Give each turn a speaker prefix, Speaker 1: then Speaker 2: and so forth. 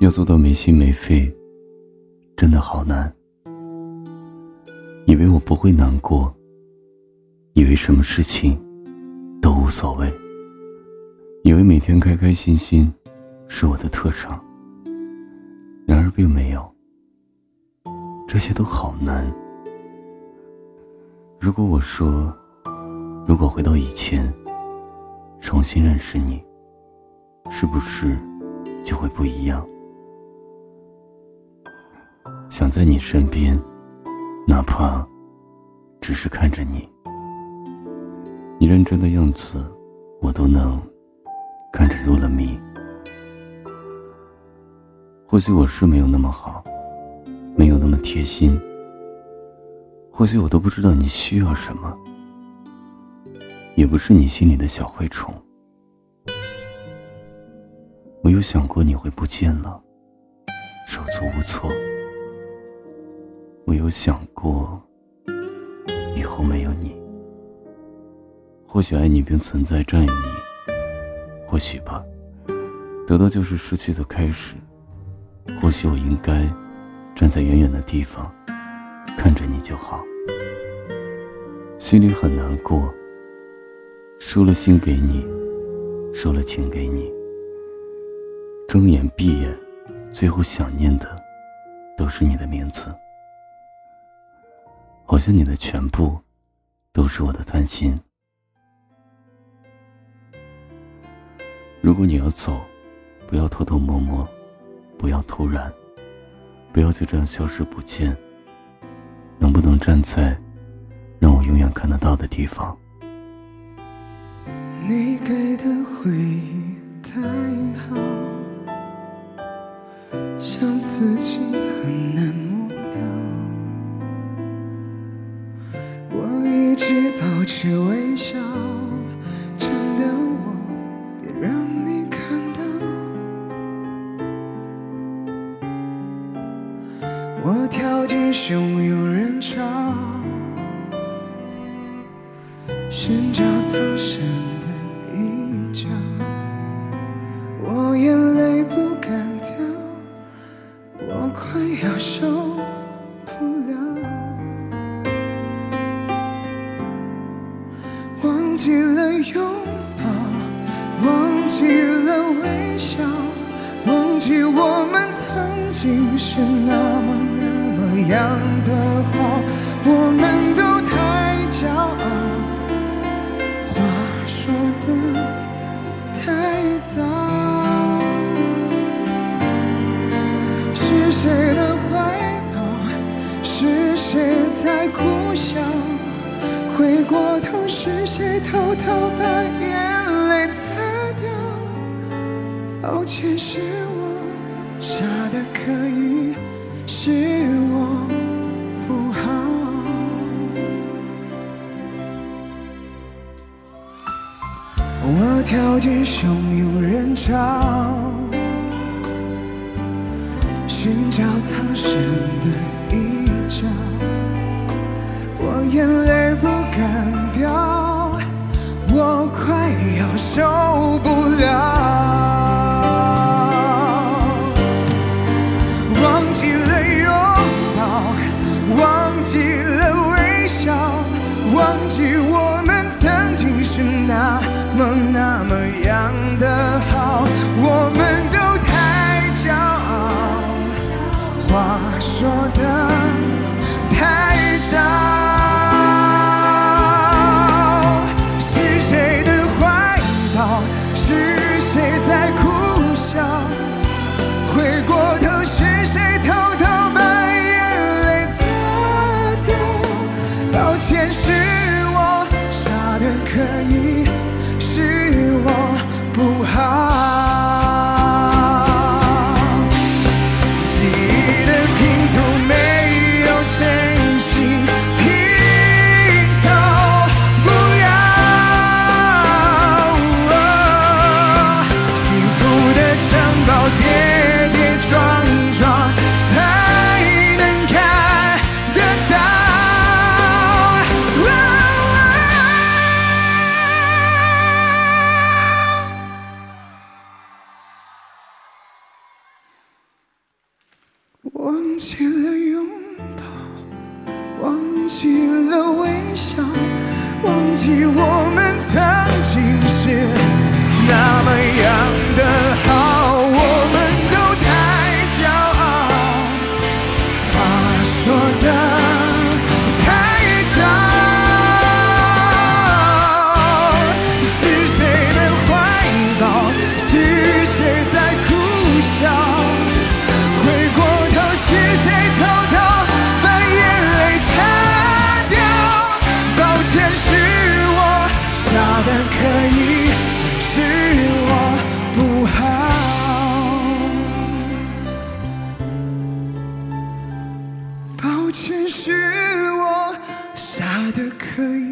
Speaker 1: 要做到没心没肺，真的好难。以为我不会难过，以为什么事情都无所谓，以为每天开开心心是我的特长。然而并没有，这些都好难。如果我说，如果回到以前，重新认识你，是不是就会不一样？想在你身边，哪怕只是看着你，你认真的样子，我都能看着入了迷。或许我是没有那么好，没有那么贴心。或许我都不知道你需要什么，也不是你心里的小蛔虫。我有想过你会不见了，手足无措。我有想过以后没有你，或许爱你并存在占有你，或许吧，得到就是失去的开始。或许我应该站在远远的地方，看着你就好。心里很难过，输了心给你，输了情给你。睁眼闭眼，最后想念的都是你的名字。好像你的全部都是我的担心。如果你要走，不要偷偷摸摸，不要突然，不要就这样消失不见。能不能站在？让我永远看得到的地方。
Speaker 2: 你给的回忆太好，像自己很难跳进汹涌人潮。寻找藏身的一角，我眼泪不敢掉，我快要受不了。忘记了拥抱，忘记了微笑，忘记我们曾经是那么那么样的好，我们都太骄傲，话说的太。早，是谁的怀抱？是谁在苦笑？回过头，是谁偷偷把眼泪擦掉？抱歉，是我我跳进汹涌人潮，寻找藏身的一角。我眼泪不敢掉，我快要受不了。而已是我不好。忘记了拥抱忘记了微笑忘记我们曾以前是我傻的可以。